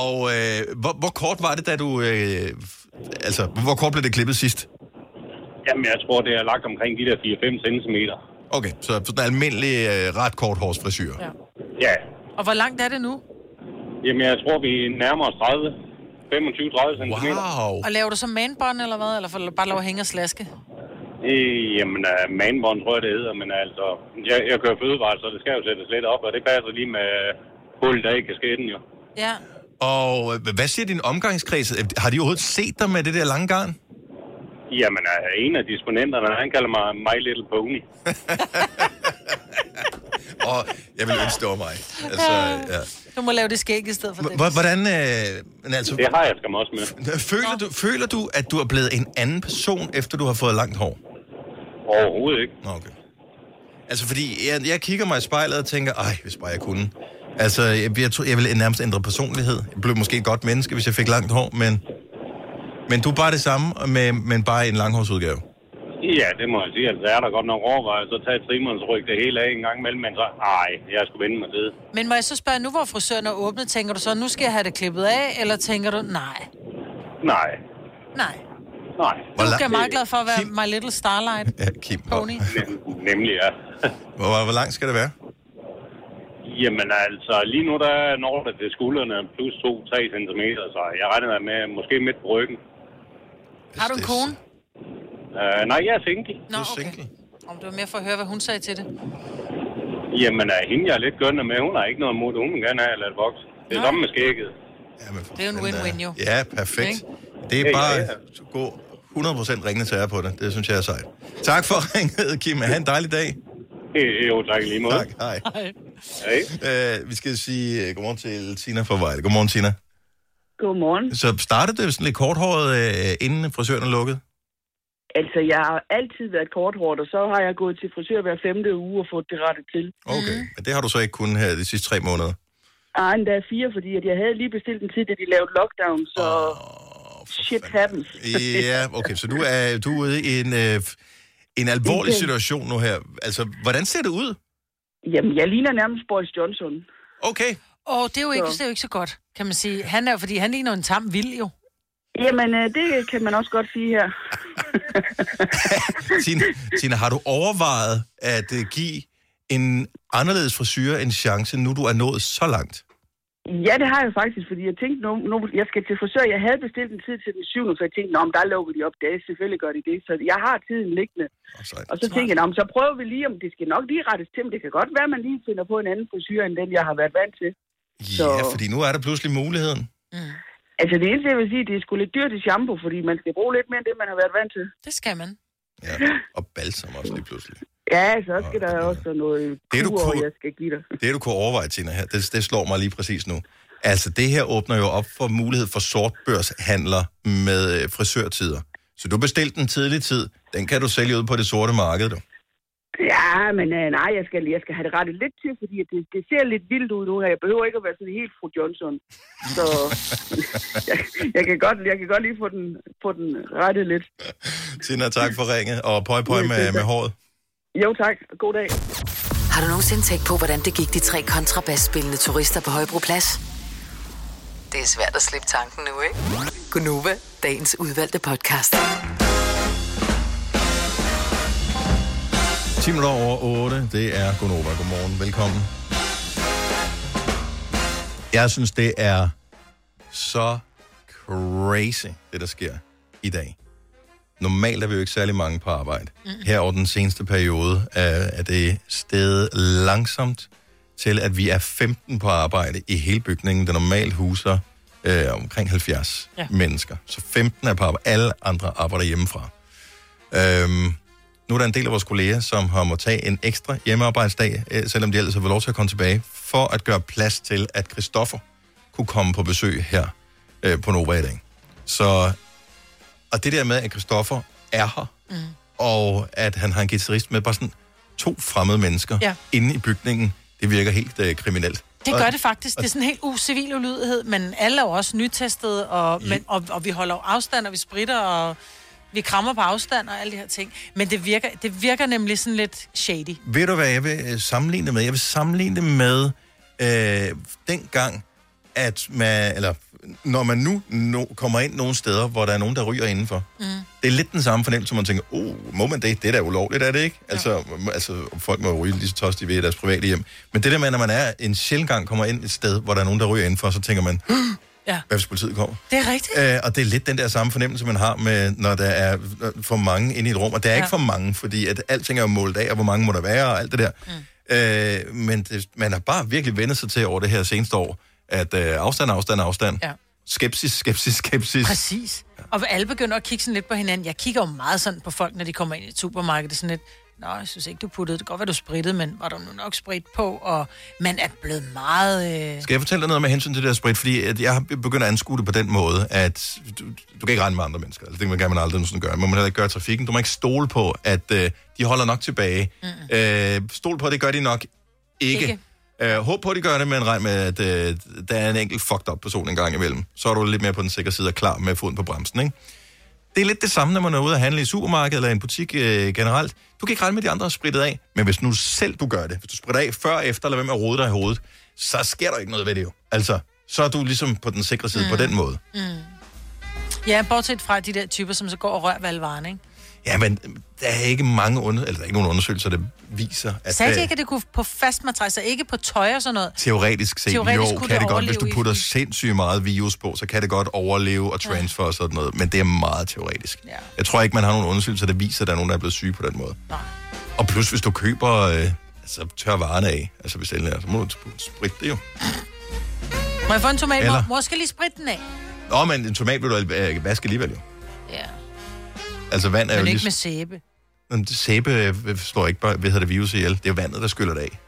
Og øh, hvor, hvor kort var det, da du... Øh, altså, hvor kort blev det klippet sidst? Jamen, jeg tror, det er lagt omkring de der 4-5 cm. Okay, så sådan en almindelig, øh, ret kort hårsfrisyr. Ja. Ja. Og hvor langt er det nu? Jamen, jeg tror, vi nærmer os 30. 25-30 cm. Wow. Og laver du så manbånd eller hvad? Eller får du bare lov at hænge og slaske? Øh, jamen, uh, manbånd tror jeg, det hedder. Men altså, jeg, jeg kører fødevare, så det skal jo sættes lidt op. Og det passer lige med hullet af i kasketten, jo. Ja. Og øh, hvad siger din omgangskreds? Har de overhovedet set dig med det der lange garn? Jamen, øh, en af disponenterne, han kalder mig My Little Pony. <laughs> Og jeg vil ønske, det var mig. Altså, ja. Du må lave det skæg i stedet for det. Hvordan, øh, men altså, Det har jeg skam også med. føler du, føler du, at du er blevet en anden person, efter du har fået langt hår? Overhovedet ikke. Okay. Altså, fordi jeg, jeg kigger mig i spejlet og tænker, ej, hvis bare jeg kunne. Altså, jeg, jeg, tror, jeg ville nærmest ændre personlighed. Jeg blev måske et godt menneske, hvis jeg fik langt hår, men, men du er bare det samme, med, men bare en langhårsudgave. Ja, det må jeg sige. Altså, er der godt nok overvejet, så tage trimmerens ryg det hele af en gang imellem, men så, ej, jeg skulle vende mig til. Men må jeg så spørge, nu hvor frisøren er åbnet, tænker du så, nu skal jeg have det klippet af, eller tænker du, nej, Nej, nej. Nej. Du er jeg meget glad for at være my little starlight Ja, Kim. pony. Nem- Nemlig, ja. Hvor, hvor langt skal det være? Jamen altså, lige nu der når det til skuldrene plus 2-3 cm, så jeg regner med måske midt på ryggen. Har du en kone? Uh, nej, jeg er single. Nå, okay. Om det var mere for at høre, hvad hun sagde til det. Jamen, uh, hende jeg er lidt gønne med, hun har ikke noget det. Hun vil gerne have lidt vokse. Det er samme med skægget. Det er jo en win-win jo. Ja, perfekt. Det er Ja, bare ja, at gå 100% ringende til jer på det. Det synes jeg er sejt. Tak for <laughs> ringet, Kim. Ha' en dejlig dag. Jo, tak lige måde. Tak, hej. Hej. Uh, vi skal sige uh, godmorgen til Tina fra Vejle. Godmorgen, Tina. Godmorgen. Så startede det sådan lidt korthåret, uh, inden frisøren er lukket? Altså, jeg har altid været korthåret, og så har jeg gået til frisør hver femte uge og fået det rettet til. Okay, men det har du så ikke kun her de sidste tre måneder. Ej, endda fire, fordi at jeg havde lige bestilt en tid, da de lavede lockdown, så shit happens. Ja, okay, så du er, du er ude i en, øh, en alvorlig Okay. situation nu her. Altså, hvordan ser det ud? Jamen, jeg ligner nærmest Boris Johnson. Okay. Og det er, jo ikke, Så. det er jo ikke så godt, kan man sige. Han er jo, fordi han ligner en tam vild jo. Jamen, øh, det kan man også godt sige her. <laughs> Tina, Tina, har du overvejet at uh, give en anderledes frisyr en chance, nu du er nået så langt? Ja, det har jeg faktisk, fordi jeg tænkte, nu, nu jeg skal til frisør. Jeg havde bestilt en tid til den syvende, så jeg tænkte, nå, men der lukker de op. Det er selvfølgelig gør de det. Så jeg har tiden liggende. Og så tænkte jeg, nå, men så prøver vi lige, om det skal nok lige rettes til. Men det kan godt være, at man lige finder på en anden frisyr, end den, jeg har været vant til. Så, Ja, fordi nu er der pludselig muligheden. altså det eneste, jeg vil sige, det er sgu lidt dyrt i shampoo, fordi man skal bruge lidt mere end det, man har været vant til. Det skal man. Ja, og balsam også lige pludselig. Ja, så skal der også noget Det, du kunne- jeg skal give dig. Det, du kunne overveje, Tina, her, det, det slår mig lige præcis nu. Altså, det her åbner jo op for mulighed for sortbørshandler med øh, frisørtider. Så du bestilte en tidlig tid. Den kan du sælge ud på det sorte marked, du. Ja, men øh, nej, jeg skal, jeg skal have det rettet lidt til, fordi det, det ser lidt vildt ud nu her. Jeg behøver ikke at være sådan helt fru Johnson. Så <laughs> jeg, jeg, kan godt, jeg kan godt lige få den, få den rettet lidt. Tina, tak for ringet, og pøj pøj med, med håret. Jo tak, god dag. Har du nogensinde tænkt på, hvordan det gik de tre kontrabasspillende turister på Højbroplads? Det er svært at slippe tanken nu, ikke? Gunova, dagens udvalgte podcast. 10 minutter over 8, det er Gonova. Godmorgen, velkommen. Jeg synes, det er så crazy, det der sker i dag. Normalt er vi jo ikke særlig mange på arbejde. Mm. Her over den seneste periode er, er det steget langsomt til, at vi er 15 på arbejde i hele bygningen, der normalt huser øh, omkring 70 Ja. mennesker. Så 15 er på arbejde. Alle andre arbejder hjemmefra. Øhm, nu er der en del af vores kolleger, som har måttet tage en ekstra hjemmearbejdsdag, øh, selvom de ellers har fået lov til at komme tilbage, for at gøre plads til, at Christoffer kunne komme på besøg her øh, på Nova i dag. Så, og det der med, at Christoffer er her, mm. og at han har en guitarist med bare sådan to fremmede mennesker Ja. inde i bygningen, det virker helt øh, kriminelt. Det gør det faktisk. Det er sådan helt usivil ulydighed, men alle er også nytestet, og, men, og, og vi holder afstand, og vi spritter, og vi krammer på afstand og alle de her ting. Men det virker, det virker nemlig sådan lidt shady. Ved du, hvad jeg vil øh, sammenligne det med? Jeg vil sammenligne det med øh, den gang, at man, eller når man nu no, kommer ind nogle steder, hvor der er nogen, der ryger indenfor. Mm. Det er lidt den samme fornemmelse, man tænker, oh, må man det? Det er da ulovligt, er det ikke? Altså, altså, folk må ryge lige så tosset de vil i deres private hjem. Men det der med, når man er en sjældent gang kommer ind et sted, hvor der er nogen, der ryger indenfor, så tænker man, Ja. hvad hvis politiet kommer? Det er rigtigt. Øh, og det er lidt den der samme fornemmelse, man har, med, når der er øh, for mange inde i et rum. Og der er ja. ikke for mange, fordi at alting er jo målt af, og hvor mange må der være, og alt det der. Mm. Øh, men det, man har bare virkelig vendt sig til over det her seneste år, at øh, afstand, afstand, afstand. Ja. skepsis, skepsis, skepsis. Præcis. Og alle begynder at kigge sådan lidt på hinanden. Jeg kigger jo meget sådan på folk, når de kommer ind i et supermarked. Det er sådan lidt, Nå, jeg synes ikke, du puttede det. Godt, hvad du sprittede, men var der nu nok sprit på? Og man er blevet meget... Øh... Skal jeg fortælle dig noget med hensyn til det der sprit? Fordi at jeg har begyndt at anskue det på den måde, at du, du kan ikke regne med andre mennesker. Altså, det kan man aldrig sådan gøre. Man må heller ikke gøre trafikken. Du må ikke stole på, at øh, de holder nok tilbage. Mm. Øh, stol på, det gør de nok ikke. ikke. Øh, håb på, at de gør det, men regn med, at øh, der er en enkelt fucked up person en gang imellem. Så er du lidt mere på den sikre side og klar med foden på bremsen, ikke? Det er lidt det samme, når man er ude at handle i supermarkedet eller i en butik øh, generelt. Du kan ikke regne med, at de andre har spritet af. Men hvis nu selv du gør det, hvis du spritter af før efter, eller hvem med at rode dig i hovedet, så sker der ikke noget ved det jo. Altså, så er du ligesom på den sikre side mm. på den måde. Mm. Ja, bortset fra de der typer, som så går og rører ved ikke? Ja, men der er ikke mange under, eller der er ikke nogen undersøgelser, der viser, at Sagde de der- ikke, at det kunne på fast matras, ikke på tøj og sådan noget? Teoretisk set, Teoretisk jo, kan det det godt. Hvis du putter sindssygt meget virus på, så kan det godt overleve og transfer og sådan noget. Men det er meget teoretisk. Ja. Jeg tror ikke, man har nogen undersøgelser, der viser, at der er nogen, der er blevet syge på den måde. Nej. Og plus, hvis du køber øh, altså, tør varerne af, altså hvis det er, så må du spritte det jo. Må jeg få en tomat? Eller- Eller... Mor skal lige spritte den af. Nå, men en tomat vil du øh, vaske alligevel jo. Ja, Altså vand er jo men ikke lige... med sæbe. Jamen, sæbe øh, slår ikke bare, hvad hedder det, virus ihjel. Det er jo vandet, der skyller det af.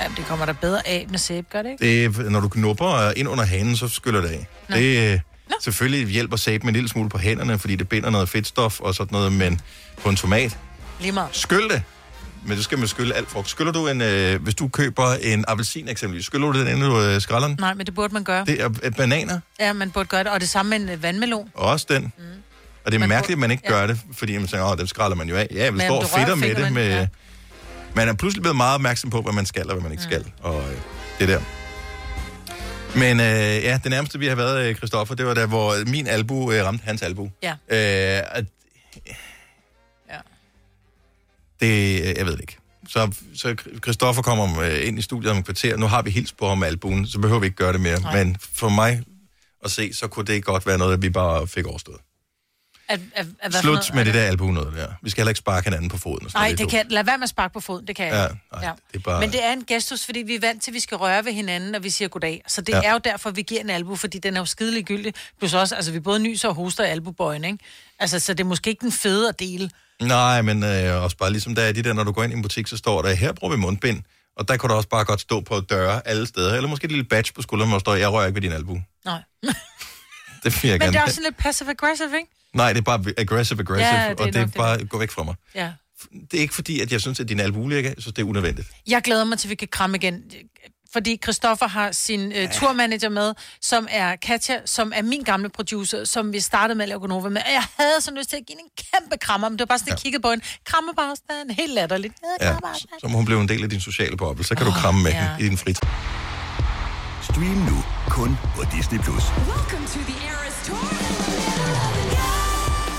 Ja, det kommer der bedre af med sæbe, gør det ikke? Det når du knupper ind under hanen, så skyller det af. Nå. Det øh, selvfølgelig hjælper sæben en lille smule på hænderne, fordi det binder noget fedtstof og sådan noget, men på en tomat, Lige meget. skyld det. Men det skal man skylle alt frugt. Skyller du en, øh, hvis du køber en appelsin eksempelvis, skyller du den, inden du øh, skræller den? Nej, men det burde man gøre. Det er øh, bananer, Ja, man burde gøre det. Og det samme med en øh, vandmelon. og også den. Mm. Og det er Man mærkeligt, at man ikke ja. gør det, fordi man tænker, åh, dem skræller man jo af. Ja, vi står fedter med det. man- Med, ja. Man er pludselig blevet meget opmærksom på, hvad man skal og hvad man ikke skal. Og øh, det der. Men øh, ja, det nærmeste, vi har været, øh, Christoffer, det var der, hvor min albu øh, ramte hans albu. Ja. Øh, Ja. det, øh, jeg ved det ikke. Så, så Christoffer kommer øh, ind i studiet om et kvarter. Nu har vi hils på ham med albuen, så behøver vi ikke gøre det mere. Nej. Men for mig at se, så kunne det godt være noget, vi bare fik overstået. At, at, at, Slut noget? med det der albu noget der. Vi skal heller ikke sparke hinanden på foden. Og Nej, noget. det kan, lad være med at sparke på foden, det kan jeg Ja, nej, det er bare- Men det er en gestus, fordi vi er vant til, at vi skal røre ved hinanden, når vi siger goddag. Så det Ja. ja. er jo derfor, vi giver en albu, fordi den er jo skidelig gyldig. Plus også, altså vi både nyser og hoster i albubøjen, ikke? Altså, så det er måske ikke den fede at dele. Nej, men øh, også bare ligesom der er de der, når du går ind i en butik, så står der, her bruger vi mundbind. Og der kunne du også bare godt stå på døre alle steder. Eller måske et lille badge på skulderen, hvor der står, jeg rører ikke ved din albu. Nej. Det vil jeg Men gerne det er også sådan lidt passive-aggressive, ikke? Nej, det er bare aggressive aggressive, Ja, det og det er nok det. bare, gå væk fra mig. Ja. Det er ikke fordi, at jeg synes, at din albu. Jeg synes, det er unødvendigt. Jeg glæder mig til, at vi kan kramme igen. Fordi Christoffer har sin øh, turmanager med, som er Katja, som er min gamle producer, som vi startede med at lave Gonova med. Og jeg havde så lyst til at give en kæmpe krammer, men det var bare sådan, jeg kiggede på en kramme bare sådan, helt latterligt. Ja, Ja, så må hun blive en del af din sociale boble. Så kan du kramme med ja. hende i din frit. Stream nu kun på Disney+. Plus.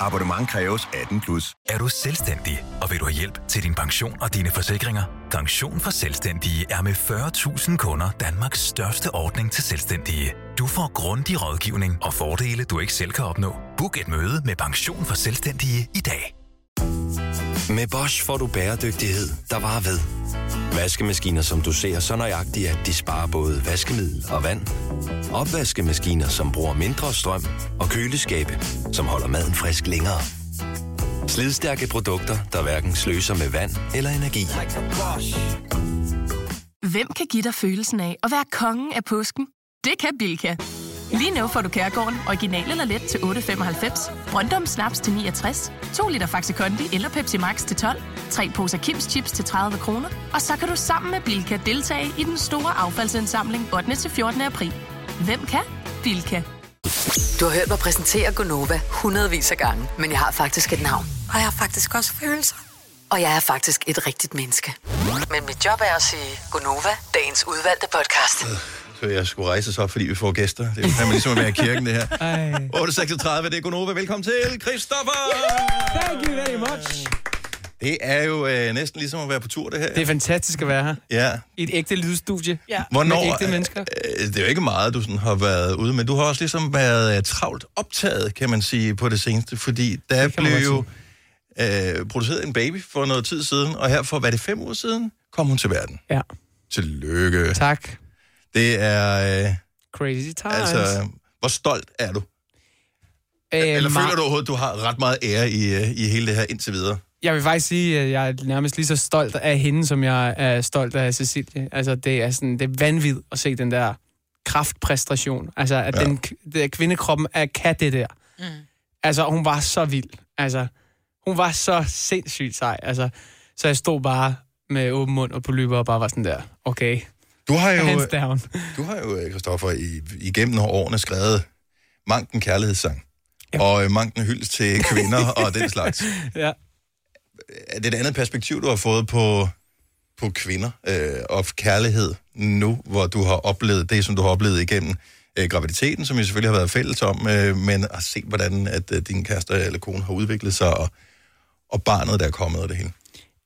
Abonnement kræves 18 plus. Er du selvstændig, og vil du have hjælp til din pension og dine forsikringer? Pension for Selvstændige er med 40.000 kunder Danmarks største ordning til selvstændige. Du får grundig rådgivning og fordele, du ikke selv kan opnå. Book et møde med Pension for Selvstændige i dag. Med Bosch får du bæredygtighed, der varer ved. Vaskemaskiner, som du ser så nøjagtigt, at de sparer både vaskemiddel og vand. Opvaskemaskiner, som bruger mindre strøm. Og køleskabe, som holder maden frisk længere. Slidstærke produkter, der hverken sløser med vand eller energi. Hvem kan give dig følelsen af at være kongen af påsken? Det kan Bilka! Lige nu får du Kærgården original eller let til 8.95, Brøndum Snaps til 69, 2 liter Faxi Kondi eller Pepsi Max til 12, 3 poser Kims Chips til 30 kroner, og så kan du sammen med Bilka deltage i den store affaldsindsamling 8. til 14. april. Hvem kan? Bilka. Du har hørt mig præsentere Gonova hundredvis af gange, men jeg har faktisk et navn. Og jeg har faktisk også følelser. Og jeg er faktisk et rigtigt menneske. Men mit job er at sige Gonova, dagens udvalgte podcast. Så jeg skulle rejse sig op, fordi vi får gæster. Det er jo ligesom at være i kirken, det her. <laughs> 8.36, det er Gunova. Velkommen til, Christoffer! Thank you very much. Det er jo øh, næsten ligesom at være på tur, det her. Det er fantastisk at være her. Ja. I et ægte lydstudie. Ja. Hvornår, Med ægte mennesker. Øh, det er jo ikke meget, du sådan har været ude, men du har også ligesom været øh, travlt optaget, kan man sige, på det seneste, fordi der blev jo øh, produceret en baby for noget tid siden, og her for, hvad det, fem uger siden, kom hun til verden. Ja. Tillykke. Tak. Det er... Øh, Crazy times. altså, hvor stolt er du? Øh, Eller meget- føler du overhovedet, du har ret meget ære i, øh, i hele det her indtil videre? Jeg vil faktisk sige, at jeg er nærmest lige så stolt af hende, som jeg er stolt af Cecilie. Altså, det er, sådan, det er vanvittigt at se den der kraftpræstation. Altså, at ja. den, den kvindekroppen er, kan det der. Mm. Altså, hun var så vild. Altså, hun var så sindssygt sej. Altså, så jeg stod bare med åben mund og på løber og bare var sådan der, okay, Du har jo, hands down. du har jo, øh, Christoffer, i, igennem årene skrevet manken kærlighedssang. Ja. Og øh, manken hyldest til kvinder <laughs> og den slags. Ja. Er det et andet perspektiv, du har fået på, på kvinder øh, og kærlighed nu, hvor du har oplevet det, som du har oplevet igennem øh, graviditeten, som jo selvfølgelig har været fælles om, øh, men har set, hvordan at øh, din kæreste eller kone har udviklet sig, og, og barnet, der er kommet og det hele.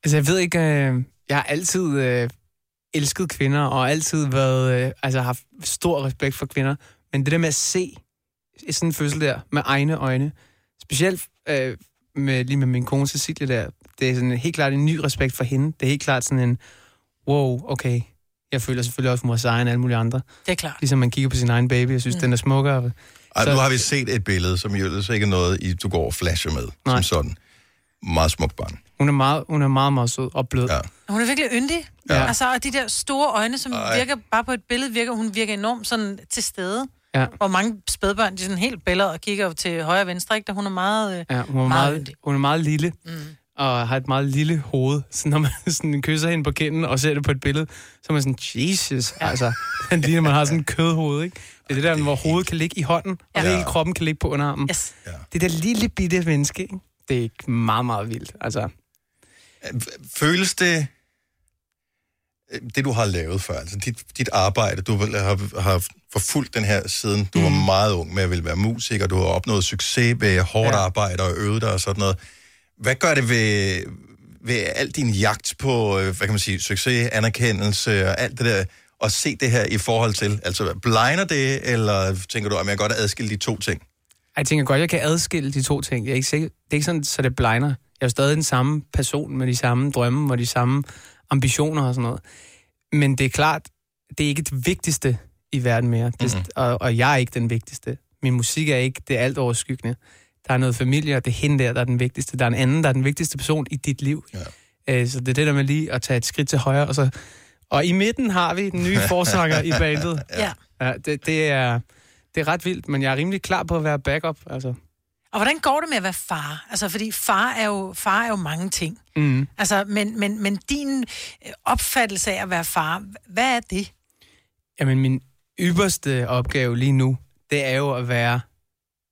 Altså, jeg ved ikke, øh, jeg har altid øh, elsket kvinder, og altid været, øh, altså haft stor respekt for kvinder. Men det der med at se sådan en fødsel der med egne øjne, specielt øh, med, lige med min kone Cecilie der, det er sådan helt klart en ny respekt for hende. Det er helt klart sådan en, wow, okay, jeg føler selvfølgelig også for mig sejere end alle mulige andre. Det er klart. Ligesom man kigger på sin egen baby, jeg synes, mm. den er smukkere. Ej, nu har vi set et billede, som jo ellers ikke er noget, I, du går og flasher med, Nej. som sådan. Meget smukt barn. Hun er meget, hun er meget, meget sød og blød. Ja. Hun er virkelig yndig. Ja. Ja. Altså, og de der store øjne, som Ej. Virker, bare på et billede virker, hun virker enormt sådan til stede. Ja. Hvor mange spædbørn, de er sådan helt billeder og kigger til højre og venstre, ikke? Da hun er meget... Øh, Ja, hun er meget meget, hun er meget lille, mm. og har et meget lille hoved. <laughs> Så når man sådan kysser hende på kinden og ser det på et billede, så er man sådan, Jesus, altså, <laughs> den ligner, man har sådan en kødhoved, ikke? Det er det der, hvor hovedet kan ligge i hånden, og Ja. hele kroppen kan ligge på underarmen. Yes. Ja. Det der lille bitte menneske, ikke? Det er meget, meget vildt. Altså, Føles det, øh, det du har lavet før, altså dit, dit arbejde, du har, har forfulgt den her siden du mm. var meget ung med at ville være musiker, du har opnået succes ved hårdt ja. Arbejde og øvet dig og sådan noget. Hvad gør det ved, ved al din jagt på, øh, hvad kan man sige, succes, anerkendelse og alt det der, at se det her i forhold til, altså blegner det, eller tænker du, at jeg godt adskille de to ting? jeg tænker godt, jeg kan adskille de to ting. Jeg er ikke sikker, det er ikke sådan, så det blegner. Jeg er jo stadig den samme person med de samme drømme og de samme ambitioner og sådan noget. Men det er klart, det er ikke det vigtigste i verden mere. Det, mm-hmm. og, og jeg er ikke den vigtigste. Min musik er ikke det alt overskyggende. Der er noget familie, og det er hende der, der er den vigtigste. Der er en anden, der er den vigtigste person i dit liv. Ja. Øh, så det er det der med lige at tage et skridt til højre. Og, så, og i midten har vi den nye <laughs> forsanger i bandet. Ja. Ja, det, det, er, det er ret vildt, men jeg er rimelig klar på at være backup. Altså. Og hvordan går det med at være far? Altså, fordi far er jo, far er jo mange ting. Mm. Altså, men, men, men din øh, opfattelse af at være far, hvad er det? Jamen, min ypperste opgave lige nu, det er jo at være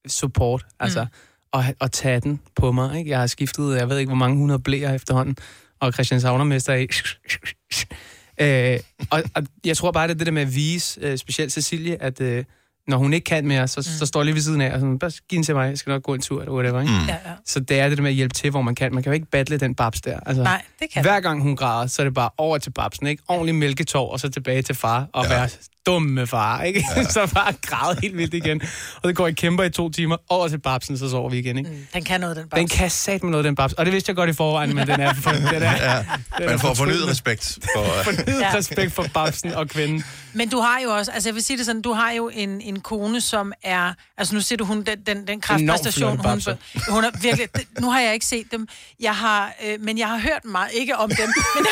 support. Altså, mm. og, og tage den på mig. Ikke? Jeg har skiftet, jeg ved ikke, hvor mange hundrede blæer efterhånden, og Christian Savnermester er i... øh, og, og jeg tror bare, det er det der med at vise, øh, specielt Cecilie, at øh, når hun ikke kan mere, så, mm. så står jeg lige ved siden af, og sådan, bare giv den til mig, jeg skal nok gå en tur, eller whatever. Ikke? Mm. Ja, ja. Så det er det der med at hjælpe til, hvor man kan. Man kan jo ikke battle den babs der. Altså, Nej, det kan hver gang hun græder, så er det bare over til babsen, ikke? Ordentlig mælketår, og så tilbage til far, og ja. være dum med far, ikke? Ja. <laughs> så bare græde helt vildt igen. Og det går i kæmper i to timer, over til babsen, så sover vi igen, ikke? Den kan noget, den bare. Den kan sat med noget, den babs. Og det vidste jeg godt i forvejen, men den er... For, den er <laughs> Ja, den man får fornyet respekt for... <laughs> Fornyet Ja. respekt for babsen og kvinden. Men du har jo også, altså jeg vil sige det sådan, du har jo en, en kone, som er, altså nu ser du hun, den, den, den kraftpræstation, hun, hun er virkelig, det, nu har jeg ikke set dem, jeg har, øh, men jeg har hørt meget, ikke om dem, men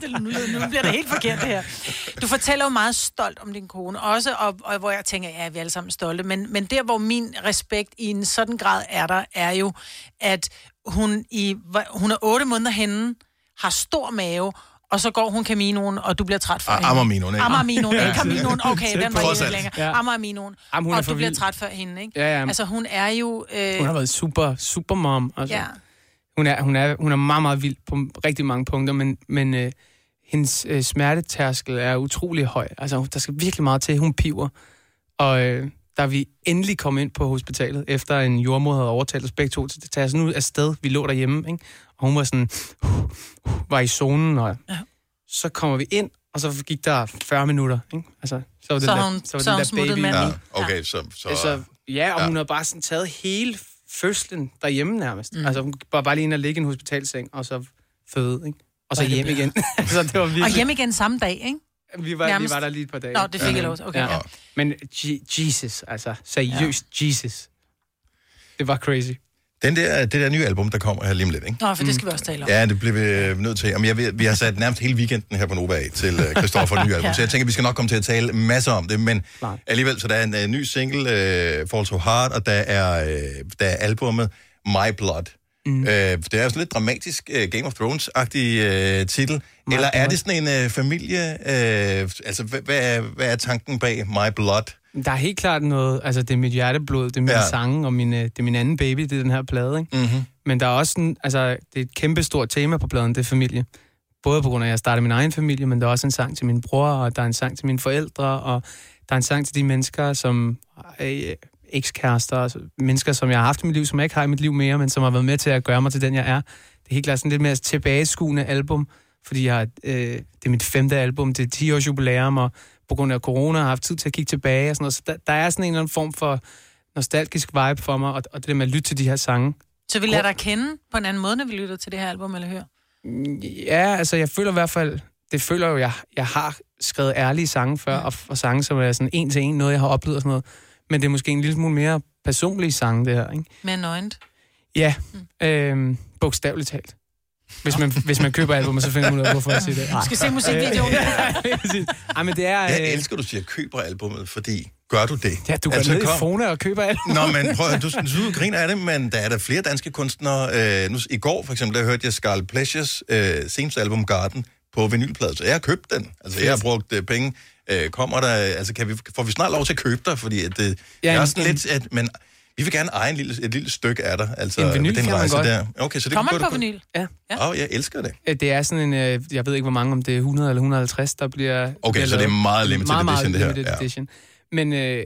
det, nu, nu bliver det helt forkert det her. Du fortæller jo meget stolt om din kone, også, og, og hvor jeg tænker, ja, vi er alle sammen stolte, men, men der, hvor min respekt i en sådan grad er der, er jo, at hun, i, hun er otte måneder henne, har stor mave, og så går hun Caminoen, og du bliver træt for Ah, hende. Ammerminoen, ikke? Ammerminoen, ikke Ja. Caminoen. Okay, den var alt. længere. Ja. Er og du bliver træt for hende, ikke? Ja, ja. Altså, hun er jo... Øh, Hun har været super, super mom. Altså. Ja. Hun, er, hun, er, hun er meget, meget vild på rigtig mange punkter, men, men øh, hendes øh, smertetærskel er utrolig høj. Altså, der skal virkelig meget til. Hun piver. Og øh, da vi endelig kom ind på hospitalet, efter en jordmor havde overtalt os begge to til at tage os nu afsted. Vi lå derhjemme, ikke? og hun var sådan, var i zonen, og ja. så kommer vi ind, og så gik der 40 minutter. Ikke? Altså, så var det Så der, har hun- var så smuttet manden. Ja, okay, så... så Altså, ja, og ja. hun havde bare sådan taget hele fødslen derhjemme nærmest. Mm. Altså, hun var bare lige inde og ligge i en hospitalseng, og så føde, ikke? Og så det hjem igen. <laughs> <laughs> så det var virkelig... Og hjem igen samme dag, ikke? Vi var, vi Nærmest. var der lige et par dage. Nå, det fik jeg lov. Okay, ja. Men Je- Jesus, altså seriøst ja. Jesus. Det var crazy. Den der, det der nye album, der kommer her lige om lidt, ikke? Nå, for det skal vi også tale om. Ja, det bliver vi øh, nødt til. Jamen, jeg vi har sat nærmest hele weekenden her på Nova af til uh, Christoffer nye <laughs> album, Ja. så jeg tænker, vi skal nok komme til at tale masser om det, men Nej. alligevel, så der er en uh, ny single, uh, Fall So Hard, og der er, uh, der er albumet My Blood. Mm. Uh, det er jo sådan lidt dramatisk uh, Game of Thrones-agtig uh, titel. My Eller er Blood. det sådan en uh, familie... Uh, altså, hvad, hvad, er, hvad er tanken bag My Blood? Der er helt klart noget, altså det er mit hjerteblod, det er min Ja. sange, og min, øh, det er min anden baby, det er den her plade, ikke? Mm-hmm. Men der er også sådan, altså det er et kæmpe stort tema på pladen, det er familie. Både på grund af, at jeg startede min egen familie, men der er også en sang til min bror, og der er en sang til mine forældre, og der er en sang til de mennesker, som er øh, ekskærester, altså mennesker, som jeg har haft i mit liv, som jeg ikke har i mit liv mere, men som har været med til at gøre mig til den, jeg er. Det er helt klart sådan lidt mere tilbageskuende album, fordi jeg øh, det er mit femte album, det er 10 års jubilæum, og på grund af corona har jeg haft tid til at kigge tilbage og sådan noget. Så der, der er sådan en eller anden form for nostalgisk vibe for mig, og, og det der med at lytte til de her sange. Så vi lader dig kende på en anden måde, når vi lytter til det her album, eller hører? Ja, altså jeg føler i hvert fald, det føler jo, jeg, jeg har skrevet ærlige sange før, og, og sange, som er sådan en til en, noget jeg har oplevet og sådan noget. Men det er måske en lille smule mere personlige sange, det her, ikke? Mere nøgent. Ja, øhm, bogstaveligt talt. Hvis man, hvis man køber albumet, så finder man ud af, hvorfor jeg siger det. Du skal se musikvideoen. Ej, men det er... Jeg øh, elsker, du siger, køber albummet, fordi gør du det? Ja, du går Altså, ned i kom. Fona og køber albumet. Nå, men prøv, at- du, du griner af det, men der er der flere danske kunstnere. Øh, nu, I går for eksempel, der hørte jeg Scarlet Pleasures øh, seneste album Garden på vinylplade, så jeg har købt den. Altså, jeg har brugt øh, penge. Øh, kommer der, altså, kan vi, får vi snart lov til at købe dig? Fordi at, det, ja, Ja, er sådan en- lidt, at, men vi vil gerne eje en lille, et lille stykke af dig. Altså, En vinyl den rejse der. Okay, så det Kommer på vinyl? Ja. Åh, oh, jeg elsker det. Øh, Det er sådan en, øh, jeg ved ikke hvor mange, om det er 100 eller 150, der bliver... Okay, bliver så det er meget limited meget, meget edition, det her, limited ja. edition. Men øh,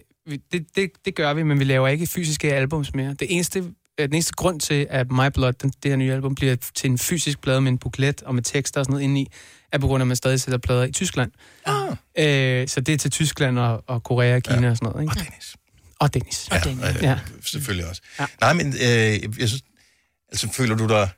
det, det, det gør vi, men vi laver ikke fysiske albums mere. Det eneste, øh, den eneste grund til, at My Blood, den, det her nye album, bliver til en fysisk plade med en buklet og med tekster og sådan noget indeni, er på grund af, at man stadig sætter plader i Tyskland. Ah. Øh, så det er til Tyskland og, og Korea, Kina ja. og sådan noget. Ikke? Og Dennis. Og Dennis. Ja, ja, Ja. selvfølgelig også. Ja. Nej, men øh, jeg synes, altså føler du dig,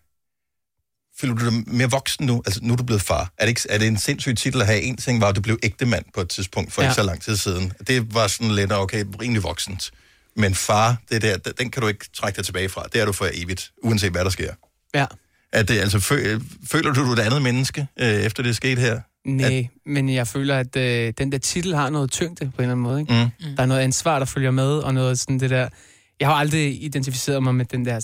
føler du dig mere voksen nu? Altså nu er du blevet far. Er det, ikke, er det en sindssyg titel at have? En ting var, at du blev ægte mand på et tidspunkt for. Ja. ikke så lang tid siden. Det var sådan lidt, okay, rimelig voksent. Men far, det der, den kan du ikke trække dig tilbage fra. Det er du for evigt, uanset hvad der sker. Ja. Er det, altså, fø, føler du, du er et andet menneske, øh, efter det er sket her? Nej, men jeg føler, at øh, den der titel har noget tyngde på en eller anden måde. Ikke? Mm. Der er noget ansvar, der følger med, og noget sådan det der... Jeg har aldrig identificeret mig med den der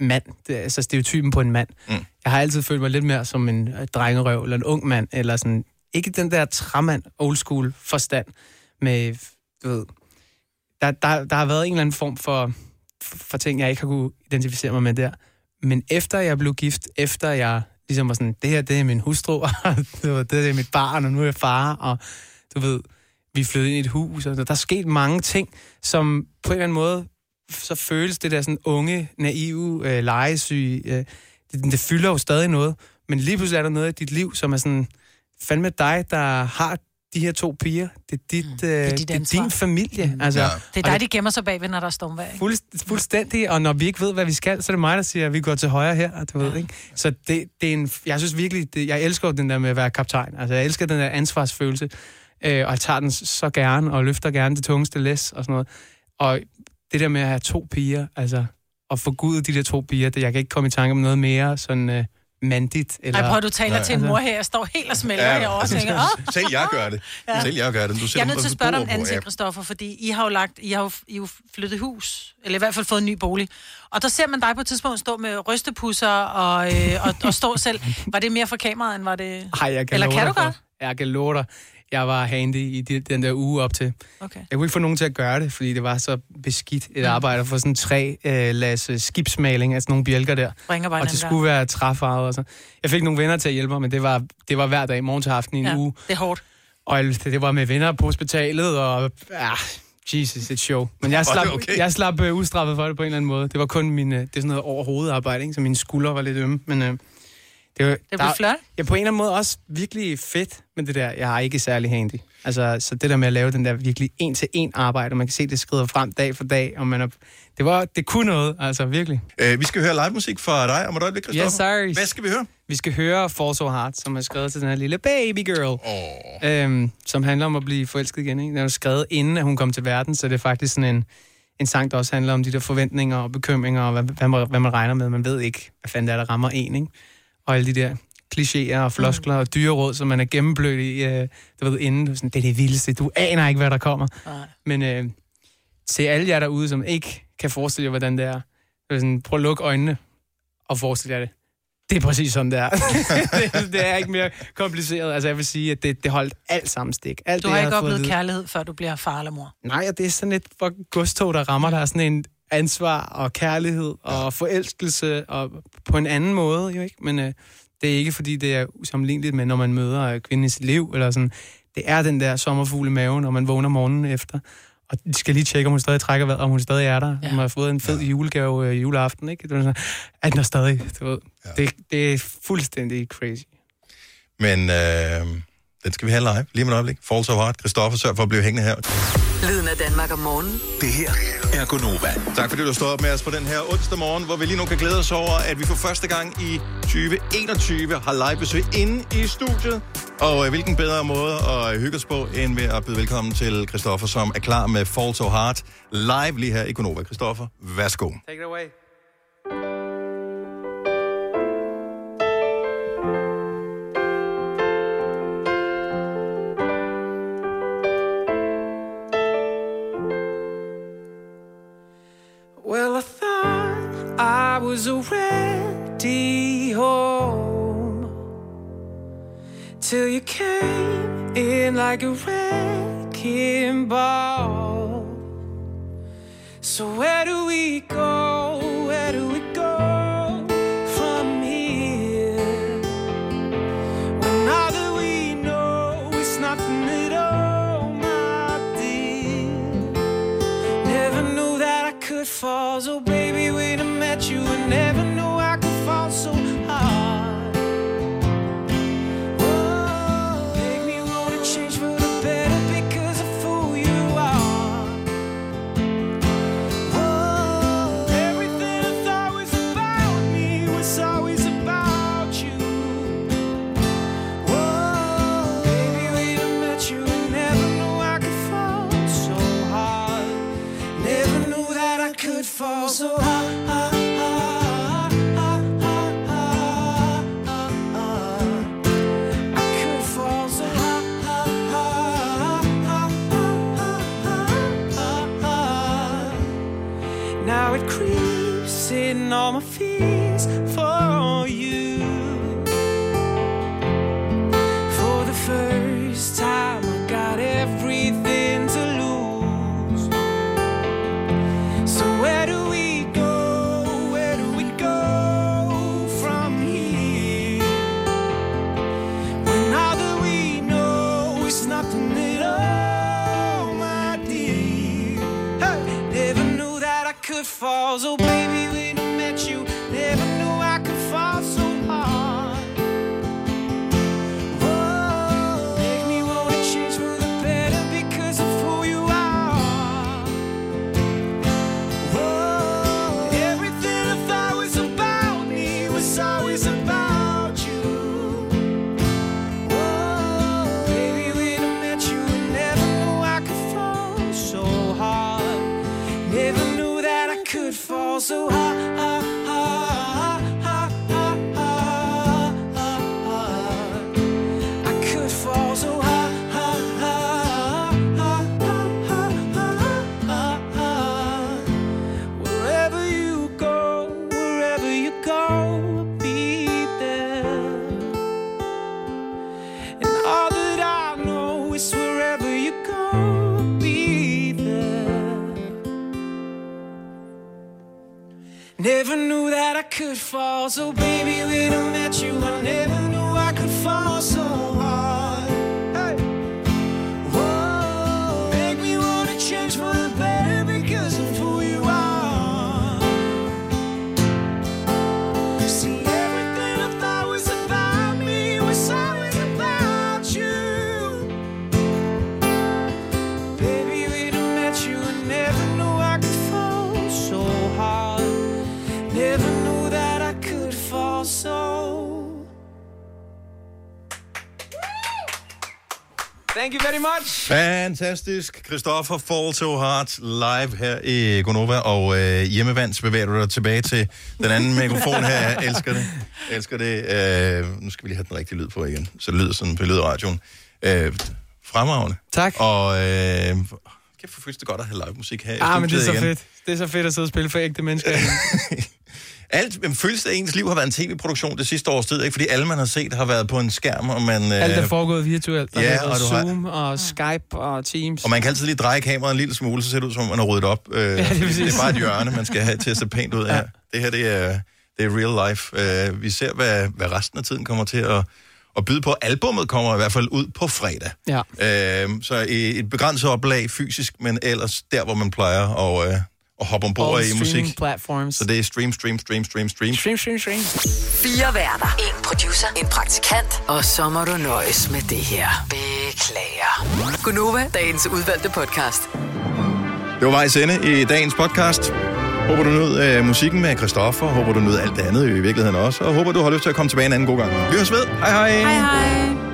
mand, det, er altså stereotypen på en mand. Mm. Jeg har altid følt mig lidt mere som en øh, drengerøv, eller en ung mand, eller sådan... Ikke den der træmand, old school forstand, med, du ved... Der, der, der har været en eller anden form for, for ting, jeg ikke har kunne identificere mig med der. Men efter jeg blev gift, efter jeg ligesom var sådan, det her, det er min hustru, <laughs> og det, var, det er mit barn, og nu er jeg far, og du ved, vi flyttede ind i et hus, og der er sket mange ting, som på en eller anden måde, så føles det der sådan unge, naive, øh, legesyge, øh, det, det fylder jo stadig noget, men lige pludselig er der noget i dit liv, som er sådan, fandme dig, der har de her to piger. Det er, dit, mm, det er, dit det er din familie. Mm. Altså, Det er og dig, de gemmer sig bagved, når der er stormvejr. Fuld, fuldstændig, og når vi ikke ved, hvad vi skal, så er det mig, der siger, at vi går til højre her, du ved, ikke? Så det, det er en, jeg synes virkelig, det, jeg elsker den der med at være kaptajn. Altså, jeg elsker den der ansvarsfølelse, øh, og jeg tager den så gerne, og løfter gerne det tungeste læs, og sådan noget. Og det der med at have to piger, altså, at få gud de der to piger, det, jeg kan ikke komme i tanke om noget mere sådan øh, mandigt. Eller, Ej, prøv, du taler til en mor her, jeg står helt og smelter ja, herovre og tænker, åh, <laughs> Selv jeg gør det. Ja. Selv jeg gør det. Du jeg er nødt mig til at på spørge dig om anden. Christoffer, fordi I har jo lagt, I har jo, I har flyttet hus, eller i hvert fald fået en ny bolig. Og der ser man dig på et tidspunkt stå med rystepusser og, øh, og, og stå selv. Var det mere for kameraet, end var det... Ej, jeg kan Eller kan dig du godt? Jeg kan love dig. Jeg var handy i de, den der uge op til. Okay. Jeg kunne ikke få nogen til at gøre det, fordi det var så beskidt et arbejde for sådan tre øh, las øh, skibsmaling, altså nogle bjælker der. Bare og det skulle være træfarvet og så. Jeg fik nogle venner til at hjælpe mig, men det var, det var hver dag, morgen til aften i en Ja, uge. det er hårdt. Og det, det var med venner på hospitalet, og ja, Jesus, et show. Men jeg slap, okay? jeg slap øh, ustraffet for det på en eller anden måde. Det var kun min, øh, det er sådan noget overhovedet arbejde, ikke? så mine skuldre var lidt ømme. Men øh, det, var, blev flot. Ja, på en eller anden måde også virkelig fedt med det der. Jeg er ikke særlig handy. Altså, så det der med at lave den der virkelig en-til-en arbejde, og man kan se, det skrider frem dag for dag, og man er, det, var, det kunne noget, altså virkelig. Øh, vi skal høre live musik fra dig om et øjeblik, Christoffer. Yes, sir. Hvad skal vi høre? Vi skal høre Fall So Hard, som er skrevet til den her lille baby girl. Oh. Øhm, som handler om at blive forelsket igen. Ikke? Den er skrevet inden, at hun kom til verden, så det er faktisk sådan en, en sang, der også handler om de der forventninger og bekymringer, og hvad, hvad, man, hvad man regner med. Man ved ikke, hvad fanden det er, der rammer en, ikke? Og alle de der klichéer og floskler mm. og dyreråd, som man er gennemblødt i, øh, du ved, inden. Du sådan, det er det vildeste. Du aner ikke, hvad der kommer. Nej. Men øh, til alle jer derude, som ikke kan forestille jer, hvordan det er, det er sådan, prøv at lukke øjnene og forestil jer det. Det er præcis sådan, det er. <laughs> det, det er ikke mere kompliceret. Altså, jeg vil sige, at det, det holdt alt sammen stik. Alt Du det, har jeg ikke oplevet kærlighed, før du bliver far eller mor. Nej, og det er sådan et godstog, der rammer dig. Sådan en ansvar og kærlighed og forelskelse og på en anden måde, jo ikke? Men øh, det er ikke, fordi det er usammenligneligt med, når man møder øh, kvinden i sit liv, eller sådan. Det er den der sommerfugl i maven, når man vågner morgenen efter. Og de skal lige tjekke, om hun stadig trækker vejret, om hun stadig er der. Ja. Hun har fået en fed julegave øh, juleaften, ikke? Det er sådan, at den er stadig, du ved. Ja. Det, det er fuldstændig crazy. Men øh, den skal vi have live lige om et øjeblik. Fall So Hard. Christoffer, sørg for at blive hængende her. Lyden af Danmark om morgenen. Det her er Gonova. Tak fordi du stod op med os på den her onsdag morgen, hvor vi lige nu kan glæde os over, at vi for første gang i 2021 har live besøg inde i studiet. Og øh, hvilken bedre måde at hygge os på, end ved at byde velkommen til Christoffer, som er klar med Fall So Hard live lige her i Gonova. Christoffer, værsgo. Take it away. Was already home till you came in like a wrecking ball. So where do we go? Thank you very much. Fantastisk. Christoffer Fall So Hard live her i Gonova, og øh, hjemmevands bevæger du dig tilbage til den anden mikrofon her. Jeg elsker det. Jeg elsker det. Øh, nu skal vi lige have den rigtige lyd på igen, så det lyder sådan på lydradioen. Øh, fremragende. Tak. Og øh, kæft for det godt at have live musik her i Ah, men det er så igen. fedt. Det er så fedt at sidde og spille for ægte mennesker. <laughs> Alt, men føles det, at ens liv har været en tv-produktion det sidste års tid, ikke? Fordi alle, man har set, har været på en skærm, og man... Alt er øh, foregået virtuelt. Der Ja, ja, og og du har- Zoom og Skype og Teams. Og man kan altid lige dreje kameraet en lille smule, så ser det ud som, om man har ryddet op. Øh, ja, det, er det er bare et hjørne, man skal have til at se pænt ud her. Det her, det er, det er real life. Øh, vi ser, hvad, hvad resten af tiden kommer til at, at byde på. Albummet kommer i hvert fald ud på fredag. Ja. Øh, så i et begrænset oplag fysisk, men ellers der, hvor man plejer at, øh, at hoppe ombord All i musik. platforms. Så det er stream, stream, stream, stream, stream. Stream, stream, stream. Fire værter. En producer. En praktikant. Og så må du nøjes med det her. Beklager. Gunova, dagens udvalgte podcast. Det var vejs ende i dagens podcast. Håber du nød øh, musikken med Christoffer. Håber du nød alt det andet i virkeligheden også. Og håber du har lyst til at komme tilbage en anden god gang. Vi høres ved. Hej hej. Hej hej.